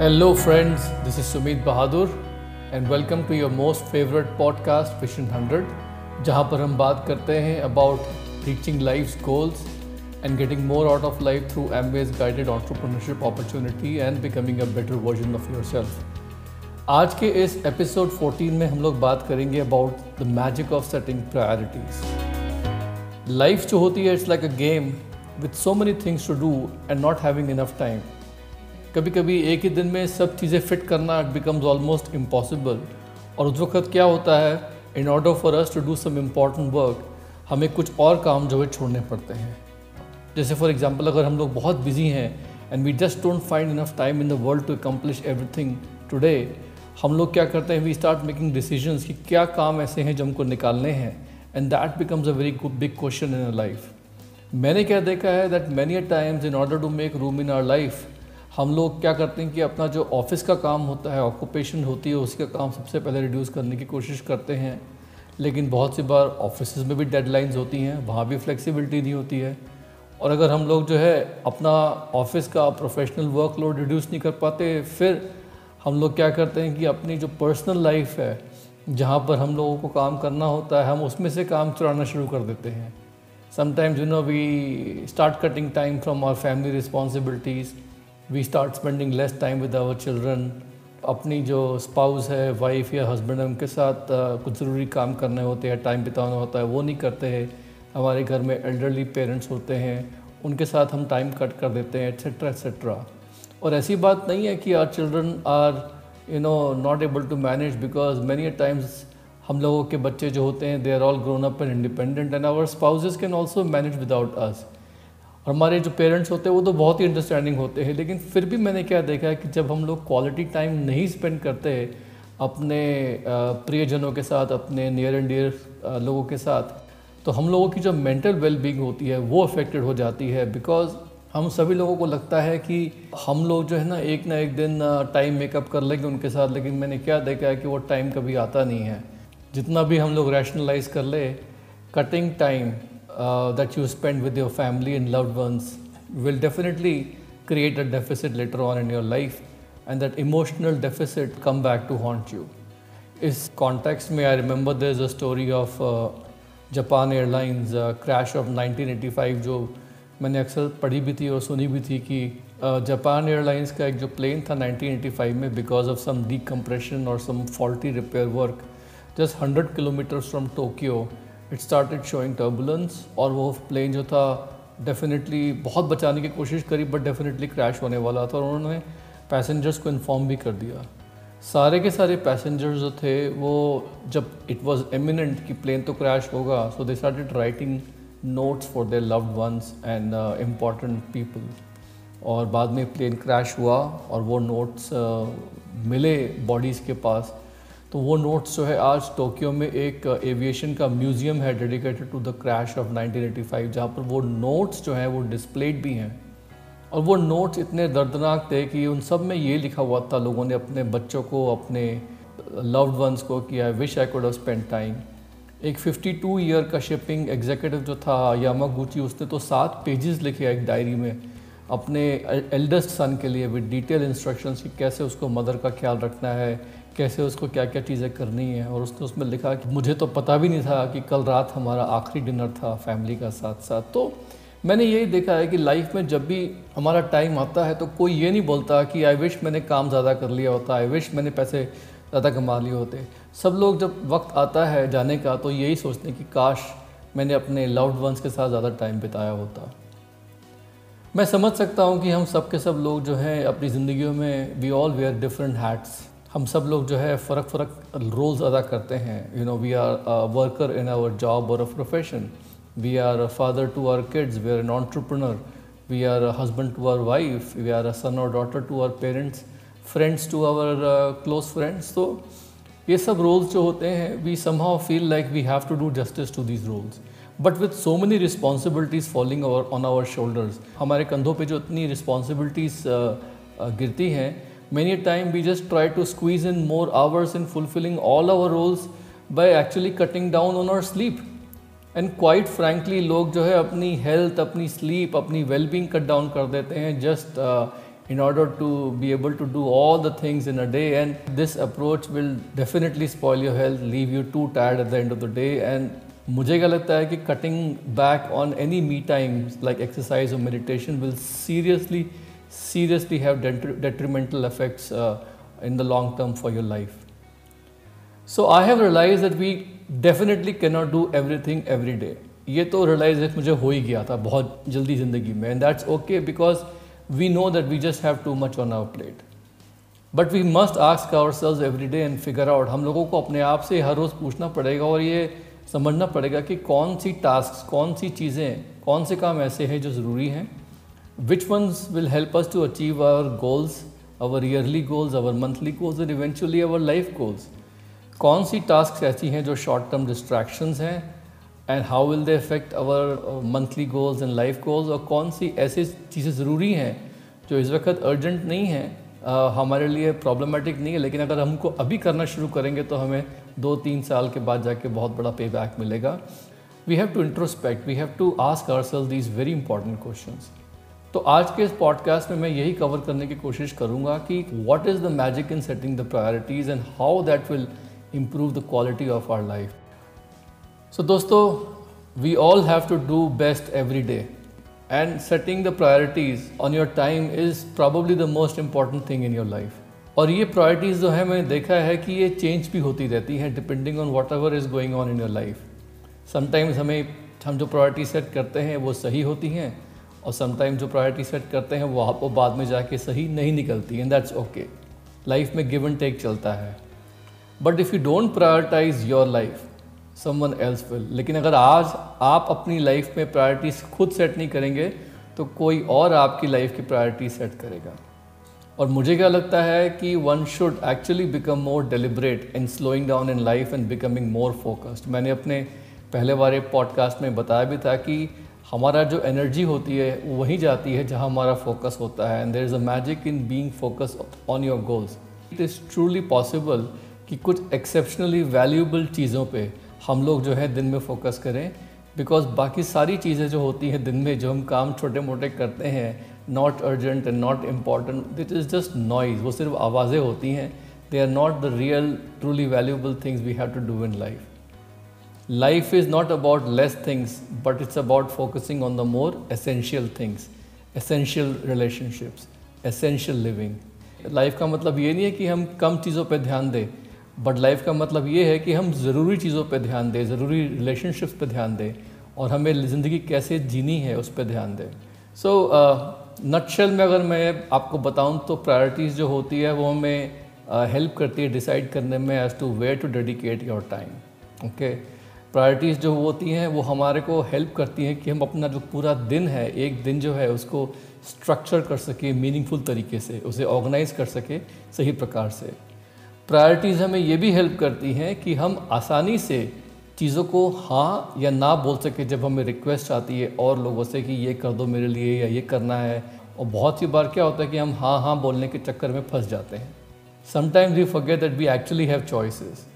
Hello friends this is Sumit Bahadur and welcome to your most favourite podcast fission hundred जहाँ पर हम बात करते हैं about reaching life goals and getting more out of life through um guided entrepreneurship opportunity and becoming a better version of yourself आज के इस episode 14 में हम लोग बात करेंगे about the magic of setting priorities life जो होती है it's like a game with so many things to do and not having enough time कभी कभी एक ही दिन में सब चीज़ें फिट करना इट बिकम्स ऑलमोस्ट इम्पॉसिबल और उस वक्त क्या होता है in order for us to do some important work हमें कुछ और काम जो है छोड़ने पड़ते हैं। जैसे फॉर एग्ज़ाम्पल अगर हम लोग बहुत बिज़ी हैं and we just don't find enough time in the world to accomplish everything today हम लोग क्या करते हैं वी स्टार्ट मेकिंग डिसीजंस कि क्या काम ऐसे हैं जो हमको निकालने हैं। And that becomes a very big question in life मैंने क्या देखा है that many times in order to make room in our life हम लोग क्या करते हैं कि अपना जो ऑफ़िस का काम होता है ऑक्यूपेशन होती है उसका काम सबसे पहले रिड्यूस करने की कोशिश करते हैं। लेकिन बहुत सी बार ऑफ़िस में भी डेडलाइंस होती हैं, वहाँ भी फ्लेक्सिबिलिटी नहीं होती है। और अगर हम लोग जो है अपना ऑफ़िस का प्रोफेशनल वर्कलोड रिड्यूस नहीं कर पाते, फिर हम लोग क्या करते हैं कि अपनी जो पर्सनल लाइफ है, जहाँ पर हम लोगों को काम करना होता है, हम उसमें से काम चुराना शुरू कर देते हैं। Sometimes you know we start cutting time from our family responsibilities we start spending less time with our children अपनी जो स्पाउस है वाइफ या हस्बैंड उनके साथ कुछ ज़रूरी काम करने होते हैं टाइम बिताना होता है, वो नहीं करते हैं। हमारे घर में एल्डरली पेरेंट्स होते हैं, उनके साथ हम टाइम कट कर देते हैं एट्सेट्रा एट्सेट्रा और ऐसी बात नहीं है कि our children are you know not able to manage because many times हम लोगों के बच्चे जो होते हैं they are all grown up and independent and our spouses can also manage without us और हमारे जो पेरेंट्स होते हैं, वो तो बहुत ही अंडरस्टैंडिंग होते हैं। लेकिन फिर भी मैंने क्या देखा है कि जब हम लोग क्वालिटी टाइम नहीं स्पेंड करते अपने प्रियजनों के साथ, अपने नियर एंड डियर लोगों के साथ तो हम लोगों की जो मेंटल वेलबींग होती है, वो अफेक्टेड हो जाती है। बिकॉज़ हम सभी लोगों को लगता है कि हम लोग जो है ना, एक ना एक दिन टाइम मेकअप कर लेंगे उनके साथ, लेकिन मैंने क्या देखा है कि वो टाइम कभी आता नहीं है। जितना भी हम लोग रैशनलाइज कर ले cutting time uh, that you spend with your family and loved ones will definitely create a deficit later on in your life and that emotional deficit come back to haunt you इस context में I remember there is a story of Japan Airlines crash of 1985 जो मैंने अक्सर पढ़ी भी थी और सुनी भी थी कि जापान uh, एयरलाइंस का एक जो प्लेन था 1985 में बिकॉज ऑफ सम डीकम्प्रेशन और some faulty repair work just 100 kilometres from Tokyo it started showing turbulence और वो प्लेन जो था डेफिनेटली बहुत बचाने की कोशिश करी बट डेफिनेटली क्रैश होने वाला था और उन्होंने पैसेंजर्स को इन्फॉर्म भी कर दिया। सारे के सारे पैसेंजर्स जो थे वो जब इट वाज एमिनेंट कि प्लेन तो क्रैश होगा so they started writing notes for their loved ones and important people और बाद में प्लेन क्रैश हुआ और वो नोट्स uh, मिले बॉडीज़ के पास। तो वो नोट्स जो है आज टोक्यो में एक एविएशन का म्यूज़ियम है dedicated to the crash of 1985 जहाँ पर वो नोट्स जो हैं वो डिस्प्लेड भी हैं। और वो नोट्स इतने दर्दनाक थे कि उन सब में ये लिखा हुआ था लोगों ने अपने बच्चों को, अपने लव्ड वंस को कि I wish I could spend time एक 52 ईयर का शिपिंग एग्जीक्यूटिव जो था यामागुची उसने तो सात पेजेस लिखे एक डायरी में, अपने एल्डेस्ट सन के लिए विद डिटेल इंस्ट्रक्शंस कि कैसे उसको मदर का ख्याल रखना है कैसे उसको क्या क्या चीज़ें करनी है और उसने उसमें लिखा कि मुझे तो पता भी नहीं था कि कल रात हमारा आखिरी डिनर था फैमिली का साथ साथ तो मैंने यही देखा है कि लाइफ में जब भी हमारा टाइम आता है तो कोई ये नहीं बोलता कि आई विश मैंने काम ज़्यादा कर लिया होता आई विश मैंने पैसे ज़्यादा कमा लिए होते। सब लोग जब वक्त आता है जाने का तो यही सोचते हैं कि काश मैंने अपने लव्ड वंस के साथ ज़्यादा टाइम बिताया होता। मैं समझ सकता हूँ कि हम सब के सब लोग जो हैं अपनी ज़िंदगियों में we all wear different hats हम सब लोग जो है फ़र्क फ़र्क रोल्स अदा करते हैं। You know we are worker in our job और a profession we are father to our kids we are an entrepreneur we are a husband to our wife we are a son और daughter to our parents friends to our close friends तो ये सब roles जो होते हैं we somehow feel like we have to do justice to these roles but with so many responsibilities our on our shoulders हमारे कंधों पे जो इतनी रिस्पॉन्सिबिलिटीज़ uh, uh, गिरती हैं many a time we just try to squeeze in more hours in fulfilling all our roles by actually cutting down on our sleep and quite frankly लोग जो है अपनी हेल्थ अपनी स्लीप अपनी wellbeing cut down कर देते हैं just in order to be able to do all the things in a day and this approach will definitely spoil your health leave you too tired at the end of the day and मुझे क्या लगता है कि cutting back on any me time like exercise और meditation will seriously seriously have detrimental effects uh, in the long term for your life. So I have realized that we definitely cannot do everything every day. ये तो realise मुझे हो ही गया था बहुत जल्दी ज़िंदगी में and that's okay because we know that we just have too much on our plate but we must ask ourselves every day and figure out हम लोगों को अपने आप से हर रोज़ पूछना पड़ेगा और ये समझना पड़ेगा कि कौन सी टास्क कौन सी चीज़ें कौन से काम ऐसे हैं जो ज़रूरी हैं which ones will help us to achieve our goals our yearly goals our monthly goals and eventually our life goals कौन सी टास्क ऐसी हैं जो शॉर्ट टर्म डिस्ट्रैक्शंस हैं and how will they affect our monthly goals and life goals और कौन सी ऐसी चीज़ें ज़रूरी हैं जो इस वक्त अर्जेंट नहीं हैं? Uh, हमारे लिए प्रॉब्लमेटिक नहीं है लेकिन अगर हमको अभी करना शुरू करेंगे तो हमें दो तीन साल के बाद जाके बहुत बड़ा पे बैक मिलेगा। We have to introspect we have to ask ourselves these very important question तो आज के इस पॉडकास्ट में मैं यही कवर करने की कोशिश करूँगा कि what is the magic in setting the priorities and how that will improve the quality of our life so दोस्तों we all have to do best every day and setting the priorities on your time is probably the most important thing in your life और ये priorities जो है, मैंने देखा है कि ये चेंज भी होती रहती हैं depending on whatever is going on in your life sometimes हमें, हम जो प्रायोरिटी सेट करते हैं, वो सही होती हैं और समटाइम्स जो प्रायोरिटी सेट करते हैं, वो आपको बाद में जाके सही नहीं निकलती एंड दैट्स ओके लाइफ में गिव एंड टेक चलता है. But if you don't prioritise your life someone else will लेकिन अगर आज आप अपनी लाइफ में प्रायोरिटीज खुद सेट नहीं करेंगे तो कोई और आपकी लाइफ की प्रायोरिटी सेट करेगा. और मुझे क्या लगता है कि one should actually become more deliberate in slowing down in life and becoming more focused मैंने अपने पहले वाले पॉडकास्ट में बताया भी था कि हमारा जो एनर्जी होती है, वो वहीं जाती है जहाँ हमारा फोकस होता है। And there is a magic in being focus on your goals it is truly possible कि कुछ एक्सेप्शनली वैल्यूबल चीज़ों पे हम लोग जो है दिन में फोकस करें। बिकॉज़ बाकी सारी चीज़ें जो होती हैं दिन में, जो हम काम छोटे मोटे करते हैं not urgent and not important that is just noise वो सिर्फ़ आवाज़ें होती हैं। They are not the real truly valuable things we have to do in life life is not about less things but it's about focusing on the more essential things essential relationships essential living life का मतलब ये नहीं है कि हम कम चीज़ों पर ध्यान दें बट लाइफ का मतलब ये है कि हम ज़रूरी चीज़ों पे ध्यान दें ज़रूरी रिलेशनशिप्स पे ध्यान दें और हमें ज़िंदगी कैसे जीनी है उस पर ध्यान दें। सो so, नटशल uh, में अगर मैं आपको बताऊँ तो प्रायोरिटीज़ जो होती है वो हमें हेल्प uh, करती है डिसाइड करने में as to where to dedicate your time okay priorities जो होती हैं, वो हमारे को हेल्प करती हैं कि हम अपना जो पूरा दिन है, एक दिन जो है, उसको स्ट्रक्चर कर सके मीनिंगफुल तरीके से, उसे ऑर्गेनाइज कर सके सही प्रकार से। प्रायोरिटीज़ हमें ये भी हेल्प करती हैं कि हम आसानी से चीज़ों को हाँ या ना बोल सके। जब हमें रिक्वेस्ट आती है और लोगों से कि ये कर दो मेरे लिए या ये करना है, और बहुत सी बार क्या होता है कि हम हाँ हाँ बोलने के चक्कर में फंस जाते हैं। Sometimes we forget that we actually have choices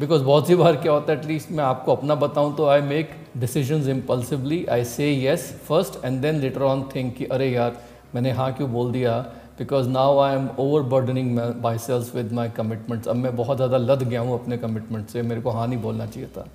because बहुत सी बार क्या होता है एटलीस्ट मैं आपको अपना बताऊँ तो I make decision impulsively I say yes first and then later on think कि, अरे यार, मैंने हाँ क्यों बोल दिया? Because now I am overburdening myself with my commitments अब मैं बहुत ज़्यादा लद गया हूँ अपने कमिटमेंट से, मेरे को हाँ नहीं बोलना चाहिए था।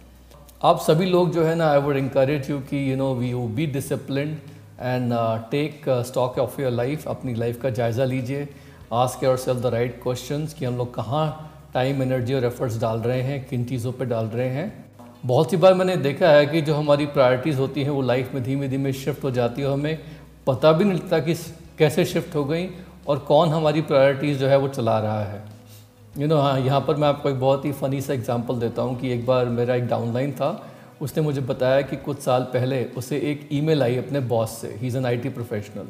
आप सभी लोग जो है ना आई वुड इंकरेज यू कि you know we you be discipline and take stock of your life अपनी लाइफ का जायज़ा लीजिए। Ask yourself the right question कि हम लोग कहाँ टाइम एनर्जी और एफर्ट्स डाल रहे हैं, किन चीज़ों पर डाल रहे हैं। बहुत सी बार मैंने देखा है कि जो हमारी प्रायोरिटीज़ होती हैं, वो लाइफ में धीमे धीमे शिफ्ट हो जाती है हमें पता भी नहीं लगता कि कैसे शिफ्ट हो गई और कौन हमारी प्रायोरिटीज़ जो है वो चला रहा है। यू नो हाँ यहाँ पर मैं आपको एक बहुत ही फ़नी सा एग्जांपल देता हूँ कि एक बार मेरा एक डाउनलाइन था। उसने मुझे बताया कि कुछ साल पहले उसे एक ईमेल आई अपने बॉस से he is an IT professional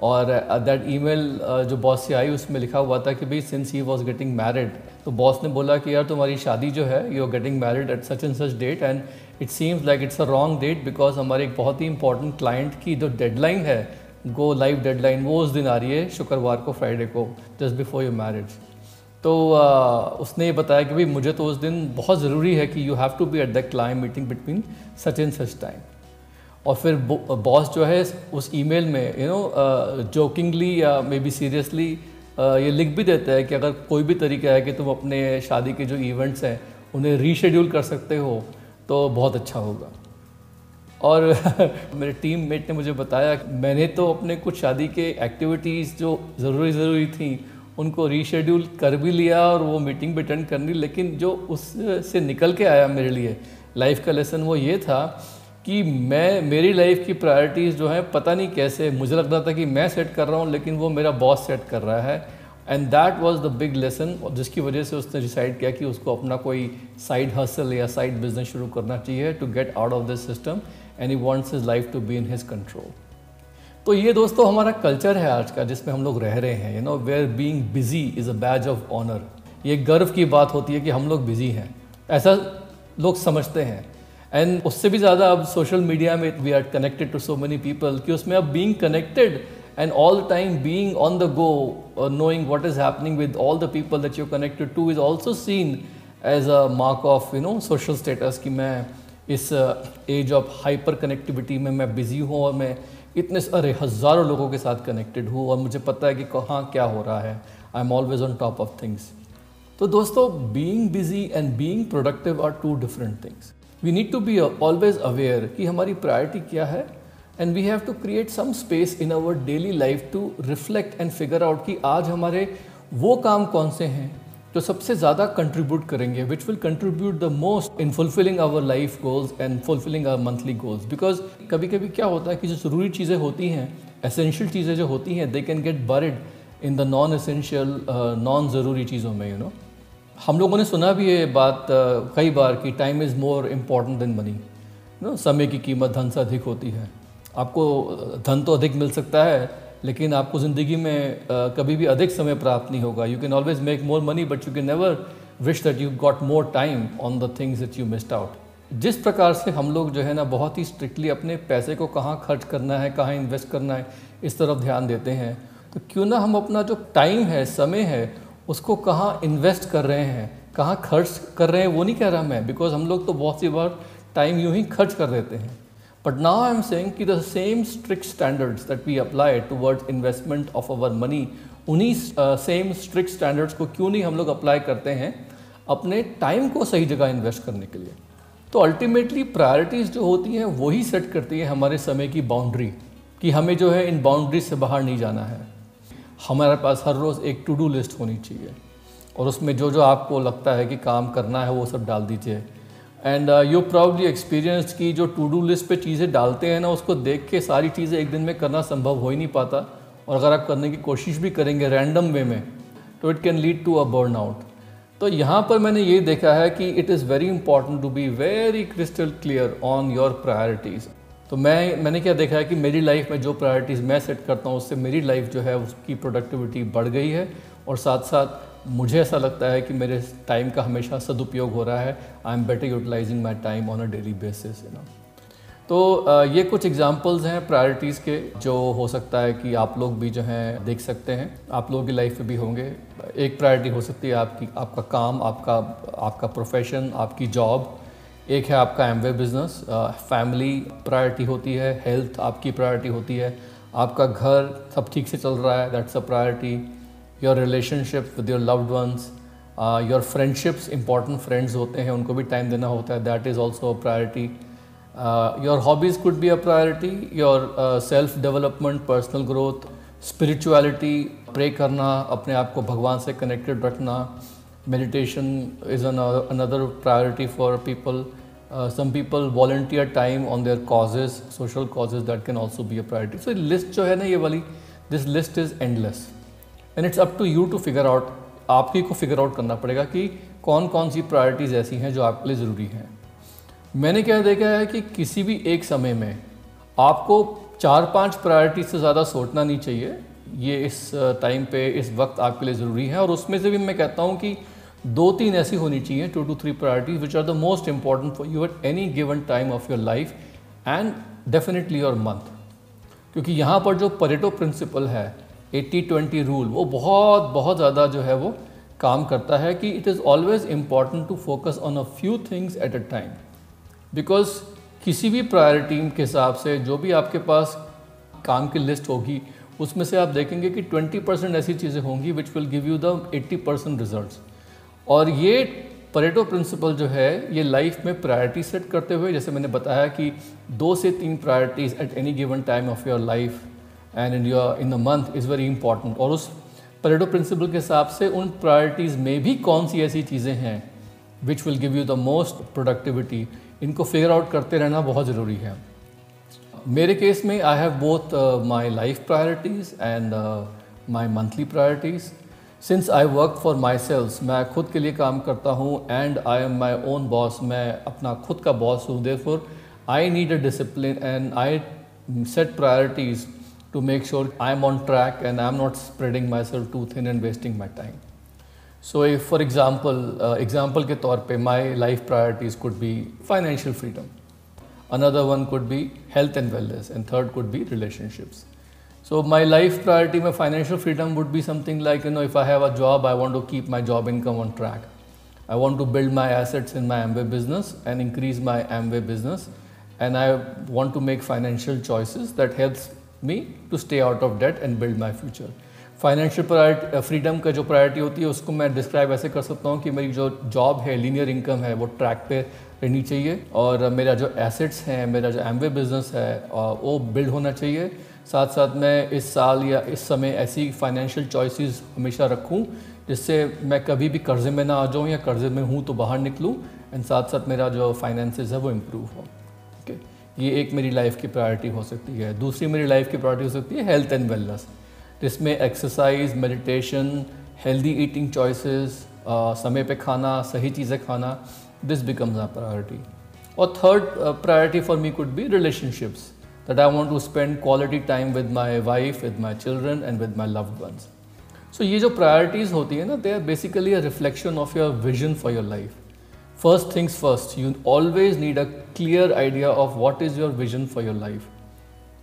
और दैट uh, ईमेल uh, जो बॉस से आई उसमें लिखा हुआ था कि भाई since he was getting married तो बॉस ने बोला कि यार तुम्हारी शादी जो है you are getting married at such and such date and it seems like it's a wrong date because हमारे एक बहुत ही इंपॉर्टेंट क्लाइंट की जो डेडलाइन है गो लाइव डेडलाइन वो उस दिन आ रही है शुक्रवार को फ्राइडे को जस्ट बिफोर योर मैरिज तो uh, उसने ये बताया कि भाई मुझे तो उस दिन बहुत ज़रूरी है कि you have to be at the client meeting between such and such time और फिर बॉस जो है, उस ईमेल में यू नो जोकिंगली या मे बी सीरियसली ये लिख भी देता है कि अगर कोई भी तरीका है कि तुम अपने शादी के जो इवेंट्स हैं, उन्हें रीशेड्यूल कर सकते हो तो बहुत अच्छा होगा। और मेरे टीम मेट ने मुझे बताया मैंने तो अपने कुछ शादी के एक्टिविटीज़ जो ज़रूरी ज़रूरी थी, उनको रीशेड्यूल कर भी लिया और वो मीटिंग भी अटेंड करनी लेकिन जो उससे निकल के आया मेरे लिए लाइफ का लेसन वो ये था कि मैं, मेरी लाइफ की प्रायोरिटीज़ जो है, पता नहीं कैसे, मुझे लग रहा था कि मैं सेट कर रहा हूँ, लेकिन वो मेरा बॉस सेट कर रहा है। And that was the big lesson जिसकी वजह से उसने डिसाइड किया कि उसको अपना कोई साइड हसल या साइड बिज़नेस शुरू करना चाहिए to get out of this system and he wants his life to be in his control तो ये दोस्तों हमारा कल्चर है आज का, जिसमें हम लोग रह रहे हैं you know where being busy is a badge of honour ये गर्व की बात होती है कि हम लोग बिज़ी हैं। ऐसा लोग समझते हैं। एंड उससे भी ज़्यादा अब सोशल मीडिया में we are connected to so many people कि उसमें अब being connected and all time being on the go knowing what is happening with all the people that you're connected to is also seen as a mark of, you know, social status कि मैं इस as of hyper connectivity में मैं busy हूँ और मैं इतने सारे हज़ारों लोगों के साथ कनेक्टेड हूँ और मुझे पता है कि कहाँ क्या हो रहा है। I am always on top of things तो दोस्तों being busy and being productive are two different things we need to be always aware कि हमारी प्रायोरिटी क्या है and we have to create some space in our daily life to reflect and figure out कि आज हमारे वो काम कौन से हैं जो सबसे ज़्यादा कंट्रीब्यूट करेंगे which will contribute the most in fulfilling our life goals and fulfilling our monthly goals because कभी कभी क्या होता है कि जो ज़रूरी चीज़ें होती हैं एसेंशियल चीज़ें जो होती हैं they can get buried in the non essential non ज़रूरी चीज़ों में यू you नो हम लोगों ने सुना भी ये बात कई बार कि time is more important than money no समय की कीमत धन से अधिक होती है। आपको धन तो अधिक मिल सकता है, लेकिन आपको ज़िंदगी में कभी भी अधिक समय प्राप्त नहीं होगा। You can always make more money but you can never wish that you got more time on the things that you missed out जिस प्रकार से हम लोग जो है ना, बहुत ही स्ट्रिक्टली अपने पैसे को कहाँ खर्च करना है, कहाँ इन्वेस्ट करना है, इस तरफ़ ध्यान देते हैं। तो क्यों ना हम अपना जो टाइम है, समय है उसको कहाँ इन्वेस्ट कर रहे हैं, कहाँ खर्च कर रहे हैं, वो नहीं कह रहा मैं बिकॉज़ हम लोग तो बहुत सी बार टाइम यूँ ही खर्च कर देते हैं। But now I am saying कि the same strict standards that we apply towards investment of our money, उन्हीं सेम स्ट्रिक्ट स्टैंडर्ड्स को क्यों नहीं हम लोग अप्लाई करते हैं? अपने टाइम को सही जगह इन्वेस्ट करने के लिए। तो अल्टीमेटली प्रायोरिटीज़ जो होती हैं वही सेट करती है हमारे समय की बाउंड्री कि हमें जो है इन बाउंड्री से बाहर नहीं जाना है। हमारे पास हर रोज़ एक टू डू लिस्ट होनी चाहिए। और उसमें जो जो आपको लगता है कि काम करना है, वो सब डाल दीजिए। एंड यू प्राउडली एक्सपीरियंस की जो टू डू लिस्ट पे चीज़ें डालते हैं ना, उसको देख के सारी चीज़ें एक दिन में करना संभव हो ही नहीं पाता। और अगर आप करने की कोशिश भी करेंगे रैंडम वे में तो it can lead to a burn out तो यहाँ पर मैंने ये देखा है कि it is very important to be very crystal clear on your priorities तो मैं, मैंने क्या देखा है कि मेरी लाइफ में जो प्रायोरिटीज़ मैं सेट करता हूँ, उससे मेरी लाइफ जो है, उसकी प्रोडक्टिविटी बढ़ गई है। और साथ साथ मुझे ऐसा लगता है कि मेरे टाइम का हमेशा सदुपयोग हो रहा है। I am better utilising my time on a daily basis you know तो ये कुछ एग्जांपल्स हैं प्रायोरिटीज़ के, जो हो सकता है कि आप लोग भी जो हैं, देख सकते हैं। आप लोगों की लाइफ में भी होंगे। एक प्रायोरिटी हो सकती है आपकी, आपका काम, आपका आपका प्रोफेशन आपकी जॉब एक है आपका एम बिज़नेस फैमिली प्रायोरिटी होती है हेल्थ आपकी प्रायोरिटी होती है, आपका घर सब ठीक से चल रहा है that's a priority your relationship with your loved ones your friendships important friends होते हैं, उनको भी टाइम देना होता है that is also a priority your hobbies could be a priority your self development personal growth spirituality pray करना, अपने आप को भगवान से कनेक्टेड रखना meditation is another priority for people some people volunteer time on their causes social causes that can also be a priority so list जो है ना ये वाली this list is endless and it's up to you to figure out आप ही को figure out करना पड़ेगा कि कौन कौन सी प्रायोरिटीज़ ऐसी हैं जो आपके लिए ज़रूरी हैं। मैंने क्या देखा है कि किसी भी एक समय में आपको चार, पाँच प्रायोरिटी से ज़्यादा सोचना नहीं चाहिए। ये इस टाइम पे, इस वक्त आपके लिए ज़रूरी है। और उसमें से भी मैं कहता हूँ कि दो तीन ऐसी होनी चाहिए two to three priorities which are the most important for you at any given time of your life and definitely your month क्योंकि यहाँ पर जो परेटो प्रिंसिपल है एट्टी ट्वेंटी रूल वो बहुत बहुत ज़्यादा जो है वो काम करता है कि it is always important to focus on a few things at a time because किसी भी प्रायोरिटी के हिसाब से जो भी आपके पास काम की लिस्ट होगी, उसमें से आप देखेंगे कि 20 परसेंट ऐसी चीज़ें होंगी which will give you the 80 percent result और ये परेटो प्रिंसिपल जो है, ये लाइफ में प्रायोरिटी सेट करते हुए, जैसे मैंने बताया कि दो से तीन priorities at any given time of your life and in your in the month is very important और उस परेटो प्रिंसिपल के हिसाब से उन प्रायोरिटीज़ में भी कौन सी ऐसी चीज़ें हैं which will give you the most productivity इनको फिगर आउट करते रहना बहुत ज़रूरी है। मेरे केस में I have both my life priorities and my monthly priorities Since I work for myself मैं खुद के लिए काम करता हूँ and I am my own boss मैं अपना खुद का बॉस हूँ therefore I need a discipline and I set priorities to make sure I'm on track and I'm not spreading myself too thin and wasting my time. So if for example, uh, example के तौर पे my life priorities could be financial freedom. Another one could be health and wellness and third could be relationships. So my life priority में financial freedom would भी something like you know if I have a job I want to keep my job income on track I want to build my assets in my Amway business and increase my Amway business and I want to make financial choices that helps me to stay out of debt and build my future financial priority freedom का जो priority होती है, उसको मैं describe ऐसे कर सकता हूँ कि मेरी जो जॉब है लीनियर इनकम है, वो ट्रैक पे रहनी चाहिए। और मेरा जो एसेट्स हैं, मेरा जो एम वे बिज़नेस है वो बिल्ड होना चाहिए। साथ साथ मैं इस साल या इस समय ऐसी फाइनेंशियल चॉइसेस हमेशा रखूँ, जिससे मैं कभी भी कर्जे में ना आ जाऊँ या कर्जे में हूँ तो बाहर निकलूं एंड साथ साथ मेरा जो फाइनेंसेस है वो इम्प्रूव हो। ओके ये एक मेरी लाइफ की प्रायोरिटी हो सकती है। दूसरी मेरी लाइफ की प्रायोरिटी हो सकती है हेल्थ एंड वेलनेस जिसमें exercise meditation healthy eating choices समय पे खाना, सही चीज़ें खाना दिस बिकम्स आ प्रायोरिटी और third priority for me could be relationships that I want to spend quality time with my wife with my children and with my loved ones so ये जो priorities होती है ना they are basically a reflection of your vision for your life first things first you always need a clear idea of what is your vision for your life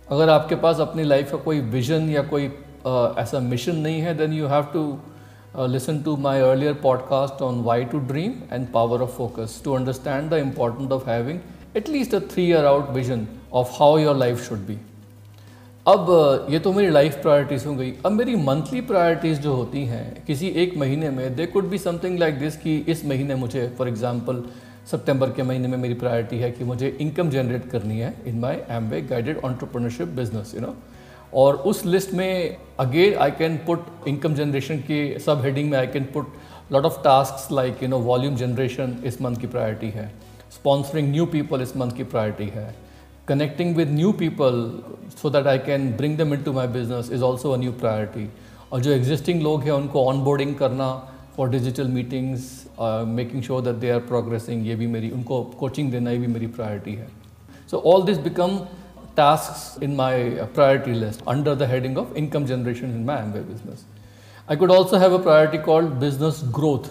अगर आपके पास अपनी life का कोई विजन या कोई uh, ऐसा mission नहीं है then you have to listen to my earlier podcast on why to dream and power of focus to understand the importance of having at least a three year out vision how your life should be अब ये तो मेरी life priorities हो गई। अब मेरी monthly priorities जो होती हैं, किसी एक महीने में they could be something like this कि इस महीने मुझे फॉर एग्जांपल सितंबर के महीने में मेरी प्रायोरिटी है कि मुझे इनकम जनरेट करनी है in my Amway guided entrepreneurship business you know और उस लिस्ट में again I can put income generation के सब हेडिंग में I can put lot of task like you know volume generation इस मंथ की priority है। स्पॉन्सरिंग न्यू पीपल इस month की प्रायोरिटी है। connecting with new people so that I can bring them into my business is also a new priority. और जो existing लोग हैं उनको onboarding करना for digital meetings, uh, making sure that they are progressing ये भी मेरी उनको coaching देना ये भी मेरी priority है. So all this become tasks in my priority list under the heading of income generation in my Amway business. I could also have a priority called business growth.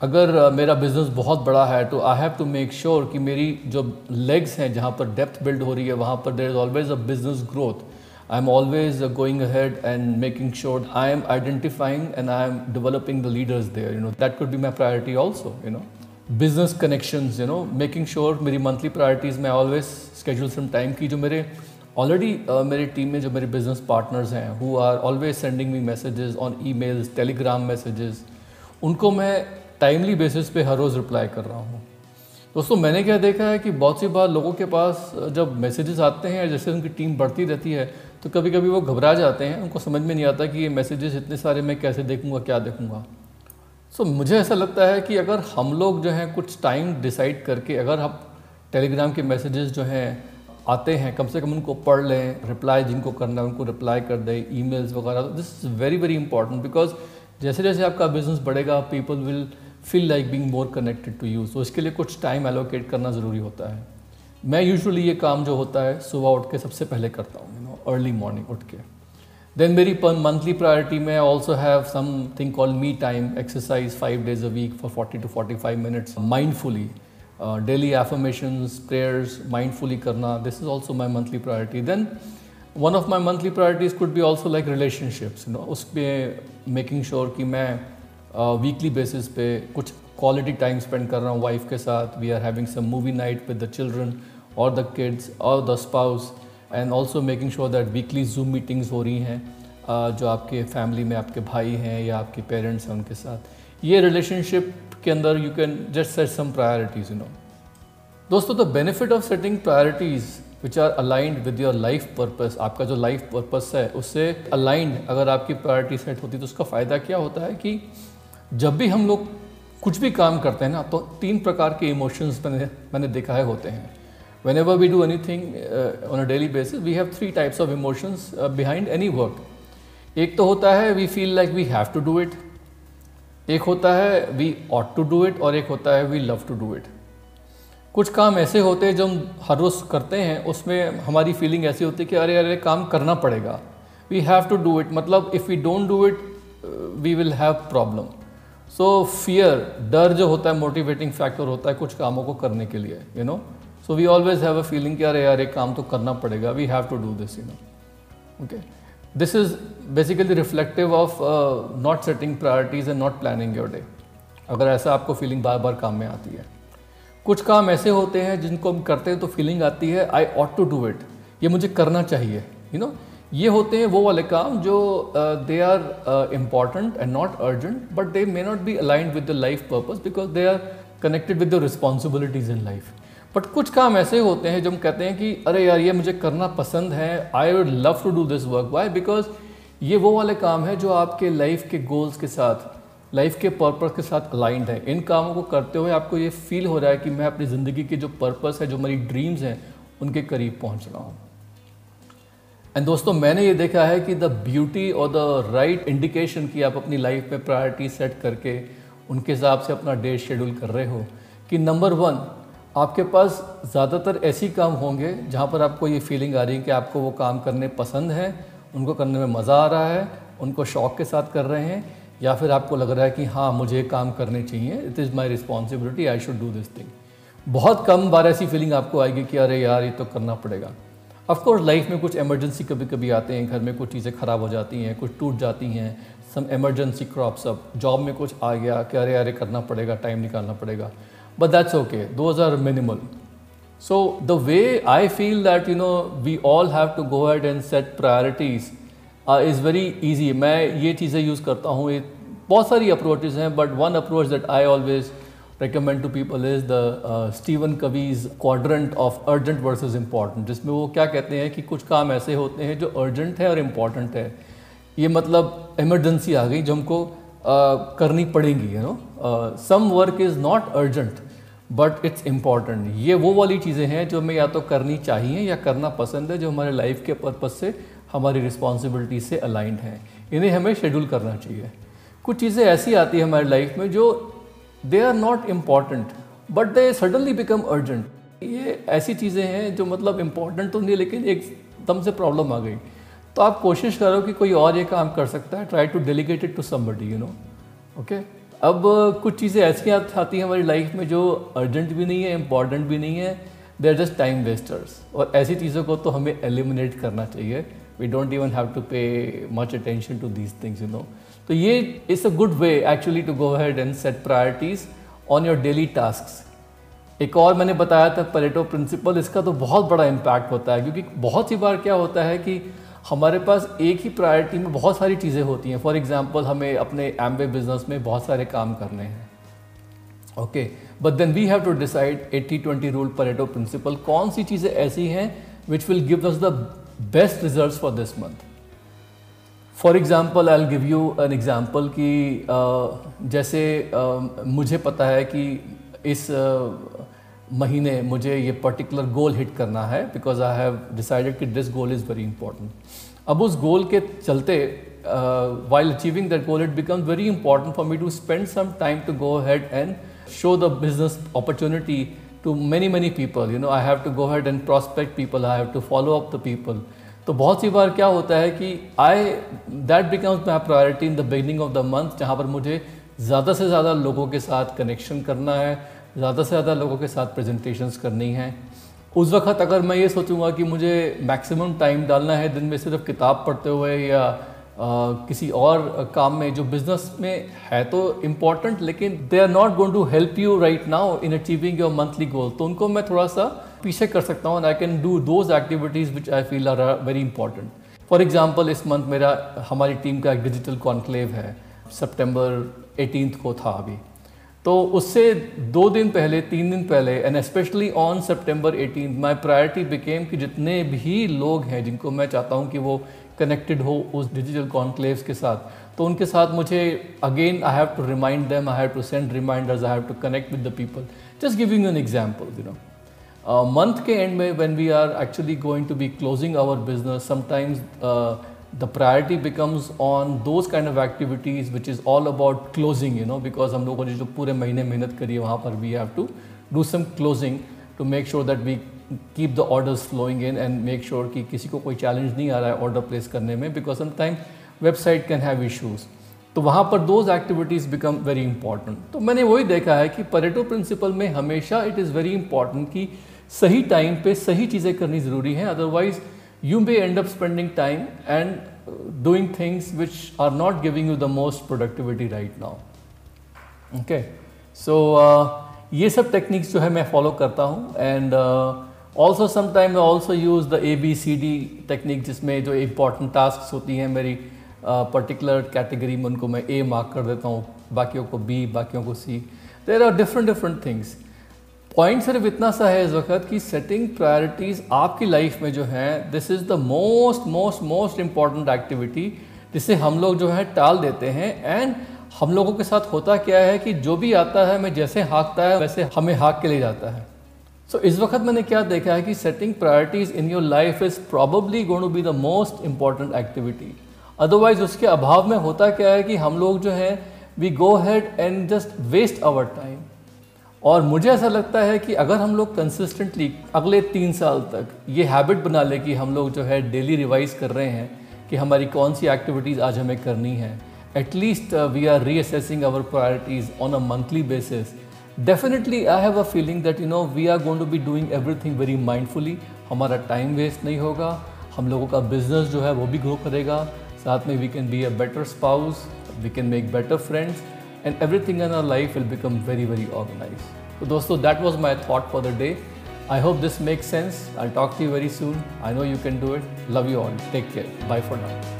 अगर मेरा बिज़नेस बहुत बड़ा है तो I have to make sure कि मेरी जो legs हैं जहाँ पर डेप्थ बिल्ड हो रही है वहाँ पर there is always a business growth I am always going ahead and making sure I am identifying and I am developing the leaders there you know that could be my priority also you know business connection you know making sure मेरी monthly priorities में always schedule some time की जो मेरे already uh, मेरी team में जो मेरे business partners हैं who are always sending me messages on emails Telegram messages उनको मैं टाइमली बेसिस पे हर रोज़ रिप्लाई कर रहा हूँ। दोस्तों मैंने क्या देखा है कि बहुत सी बार लोगों के पास जब मैसेजेस आते हैं जैसे उनकी टीम बढ़ती रहती है तो कभी कभी वो घबरा जाते हैं। उनको समझ में नहीं आता कि ये मैसेजेस इतने सारे मैं कैसे देखूँगा क्या देखूँगा। सो so, मुझे ऐसा लगता है कि अगर हम लोग जो हैं कुछ टाइम डिसाइड करके अगर हम टेलीग्राम के मैसेजेस जो हैं आते हैं कम से कम उनको पढ़ लें रिप्लाई जिनको करना है उनको रिप्लाई कर दें ईमेल्स वगैरह this is very very important because जैसे जैसे आपका बिज़नेस बढ़ेगा people will feel like being more connected to you so इसके लिए कुछ टाइम एलोकेट करना ज़रूरी होता है। मैं यूजुअली ये काम जो होता है, सुबह उठ के सबसे पहले करता हूँ यू नो अर्ली मॉर्निंग उठ के। देन मेरी मंथली प्रायोरिटी में also have something call me time exercise five days a week for forty to forty five minutes mindfully daily affirmations prayers mindfully करना this is also my monthly priority then one of my monthly priorities could be also like relationships you know पर making sure कि मैं weekly uh, basis पे कुछ quality time spend कर रहा हूँ wife के साथ. We are having some movie night with the children और द किड्स और the spouse and also making sure that weekly Zoom meetings हो रही हैं जो आपके फैमिली में आपके भाई हैं या आपके पेरेंट्स हैं उनके साथ. ये रिलेशनशिप के अंदर you can just set some priorities you know दोस्तों the benefit of setting priorities which are aligned with your life purpose आपका जो लाइफ पर्पस है उससे अलाइंड अगर आपकी प्रायोरिटी सेट होती तो उसका फ़ायदा क्या होता है कि जब भी हम लोग कुछ भी काम करते हैं ना तो तीन प्रकार के इमोशंस मैंने मैंने देखा है होते हैं। Whenever we do anything on a daily basis we have three types of emotions behind any work एक तो होता है we feel like we have to do it एक होता है we ought to do it और एक होता है we love to do it कुछ काम ऐसे होते हैं, जो हम हर रोज़ करते हैं, उसमें हमारी फीलिंग ऐसी होती है कि अरे अरे, काम करना पड़ेगा। We have to do it मतलब if we don't do it we will have problem so fear डर जो होता है मोटिवेटिंग फैक्टर होता है कुछ कामों को करने के लिए you know so we always have a feeling कि अरे यार, एक काम तो करना पड़ेगा we have to do this you know okay this is basically reflective of not setting priorities and not planning your day अगर ऐसा आपको फीलिंग बार बार काम में आती है। कुछ काम ऐसे होते हैं जिनको हम करते हैं तो फीलिंग आती है I ought to do it ये मुझे करना चाहिए यू नो ये होते हैं वो वाले काम जो they are important and not urgent but they may not be aligned with the life purpose because they are connected with the responsibilities in life but कुछ काम ऐसे होते हैं जो हम कहते हैं कि, अरे यार, ये मुझे करना पसंद है I would love to do this work why because ये वो वाले काम है जो आपके लाइफ के गोल्स के साथ लाइफ के पर्पस के साथ अलाइंड है। इन कामों को करते हुए आपको ये फील हो रहा है कि मैं अपनी ज़िंदगी के जो पर्पस है, जो मेरी ड्रीम्स हैं, उनके करीब पहुँच रहा हूँ। एंड दोस्तों, मैंने ये देखा है कि द ब्यूटी और द राइट इंडिकेशन की आप अपनी लाइफ में प्रायोरिटी सेट करके उनके हिसाब से अपना डे शेड्यूल कर रहे हो कि नंबर वन आपके पास ज़्यादातर ऐसी काम होंगे जहाँ पर आपको ये फीलिंग आ रही है कि आपको वो काम करने पसंद है, उनको करने में मज़ा आ रहा है, उनको शौक़ के साथ कर रहे हैं, या फिर आपको लग रहा है कि हाँ मुझे काम करने चाहिए it is my responsibility I should do this thing बहुत कम बार ऐसी फीलिंग आपको आएगी कि अरे यार, ये तो करना पड़ेगा। ऑफकोर्स लाइफ में कुछ एमरजेंसी कभी कभी आते हैं, घर में कुछ चीज़ें ख़राब हो जाती हैं, कुछ टूट जाती हैं some emergency crops up job में कुछ आ गया, कि अरे अरे, करना पड़ेगा टाइम निकालना पड़ेगा। But that's okay those are minimal so the way I feel that you know we all have to go ahead and set priorities is very easy मैं ये चीज़ें यूज़ करता हूँ बहुत सारी अप्रोचेज हैं but one approach that I always recommend to people is the uh, Stephen Covey's of urgent versus important जिसमें वो क्या कहते हैं कि कुछ काम ऐसे होते हैं जो अर्जेंट है और important है। ये मतलब इमरजेंसी आ गई जो हमको uh, करनी पड़ेंगी you know some work is not urgent but it's important ये वो वाली चीज़ें हैं जो हमें या तो करनी चाहिए या करना पसंद है जो हमारे लाइफ के पर्पज़ से हमारी रिस्पॉन्सिबिलिटी से अलाइंड हैं। इन्हें हमें शेड्यूल करना चाहिए। कुछ चीज़ें ऐसी आती हैं हमारी लाइफ में जो they are not important but they suddenly become urgent ये ऐसी चीज़ें हैं जो मतलब इंपॉर्टेंट तो नहीं, लेकिन एक दम से प्रॉब्लम आ गई। तो आप कोशिश करो कि कोई और ये काम कर सकता है try to delegate it to somebody you know okay अब कुछ चीज़ें ऐसी आती हैं हमारी लाइफ में जो अर्जेंट भी नहीं है इंपॉर्टेंट भी नहीं है they are just time wasters और ऐसी चीज़ों को तो हमें एलिमिनेट करना चाहिए। We don't even have to pay much attention to these things you know तो ये is a good way actually to go ahead and set priorities on your daily task एक और मैंने बताया था पलेटो प्रिंसिपल इसका तो बहुत बड़ा इम्पैक्ट होता है, क्योंकि बहुत सी बार क्या होता है कि हमारे पास एक ही प्रायोरिटी में बहुत सारी चीज़ें होती हैं। फॉर एग्ज़ाम्पल हमें अपने एम्बे बिज़नेस में बहुत सारे काम करने हैं। Okay but then we have to decide 80 20 rule Pareto principle कौन सी चीज़ें ऐसी हैं which will give us the best result for this month for example I give you an example कि uh, जैसे uh, मुझे पता है कि इस uh, महीने मुझे ये पर्टिकुलर गोल हिट करना है बिकॉज़ आई हैव डिसाइडेड कि this goal is very important अब उस गोल के चलते while achieving that goal it become very important for me to spend some time to go ahead and show the business opportunity to many many people you know I have to go ahead and prospect people I have to follow up the people तो बहुत सी बार क्या होता है कि I that becomes my priority in the beginning of the month जहाँ पर मुझे ज़्यादा से ज़्यादा लोगों के साथ कनेक्शन करना है ज़्यादा से ज़्यादा लोगों के साथ प्रेजेंटेशंस करनी है। उस वक्त अगर मैं ये सोचूँगा कि मुझे मैक्सिमम टाइम डालना है दिन में सिर्फ़ किताब पढ़ते हुए या आ, किसी और काम में जो बिज़नेस में है तो इंपॉर्टेंट लेकिन they are not going to help you right now in achieving your monthly goal तो उनको मैं थोड़ा सा पीछे कर सकता हूँ I can do those activities which I feel are very important for example इस मंथ मेरा, हमारी टीम का एक डिजिटल कॉन्क्लेव है सितंबर 18th को था अभी। तो उससे दो दिन पहले, तीन दिन पहले एंड स्पेशली ऑन सितंबर 18 माय प्रायोरिटी बिकेम कि जितने भी लोग हैं जिनको मैं चाहता हूँ कि वो कनेक्टेड हो उस डिजिटल कॉन्क्लेव्स के साथ तो उनके साथ मुझे again I have to remind them I have to send reminders I have to connect with the people just giving an example you know month के एंड में when we are actually going to be closing our business sometimes the priority becomes on those kind of activities which is all about closing you know because हम लोगों ने जो पूरे महीने मेहनत करी है वहाँ पर we have to do some closing to make sure that we keep the orders flowing in and make sure कि किसी को कोई चैलेंज नहीं आ रहा है ऑर्डर प्लेस करने में because some website can have issues तो वहाँ पर those activities become very important तो मैंने वही देखा है कि पर्यटन प्रिंसिपल में हमेशा इट इज़ वेरी इंपॉर्टेंट कि सही टाइम पे सही चीज़ें करनी ज़रूरी हैं otherwise you may end up spending time and things which are not giving you the most productivity right now. Okay? So uh, ये सब टेक्निक्स जो है मैं फॉलो करता हूँ and also sometime I also use the A B C D technique जिसमें जो important task होती हैं मेरी पर्टिकुलर uh, कैटेगरी में उनको मैं ए मार्क कर देता हूँ बाकियों को बी बाकियों को C there are different different things point सिर्फ़ इतना सा है इस वक्त कि सेटिंग प्रायोरिटीज़ आपकी लाइफ में जो है this is the most most most important activity जिसे हम लोग जो है टाल देते हैं। एंड हम लोगों के साथ होता क्या है कि जो भी आता है मैं जैसे हाँकता है वैसे हमें हाँक के ले जाता है। सो so, इस वक्त मैंने क्या देखा है कि setting priorities in your life is probably going to be the most important activity otherwise उसके अभाव में होता क्या है कि हम लोग जो है we go ahead and just waste our time और मुझे ऐसा लगता है कि अगर हम लोग कंसिस्टेंटली अगले तीन साल तक ये हैबिट बना ले कि हम लोग जो है डेली रिवाइज कर रहे हैं कि हमारी कौन सी एक्टिविटीज़ आज हमें करनी है at least we are reassessing our priorities on a monthly basis definitely I have a feeling that you know we are going to be doing everything very mindfully हमारा टाइम वेस्ट नहीं होगा, हम लोगों का बिज़नेस जो है वो भी ग्रो करेगा. साथ में we can be a better spouse we can make better friends and everything in our life will become very, very organized. So, dosto, that was my thought for the day. I hope this makes sense. I'll talk to you very soon. I know you can do it. Love you all. Take care. Bye for now.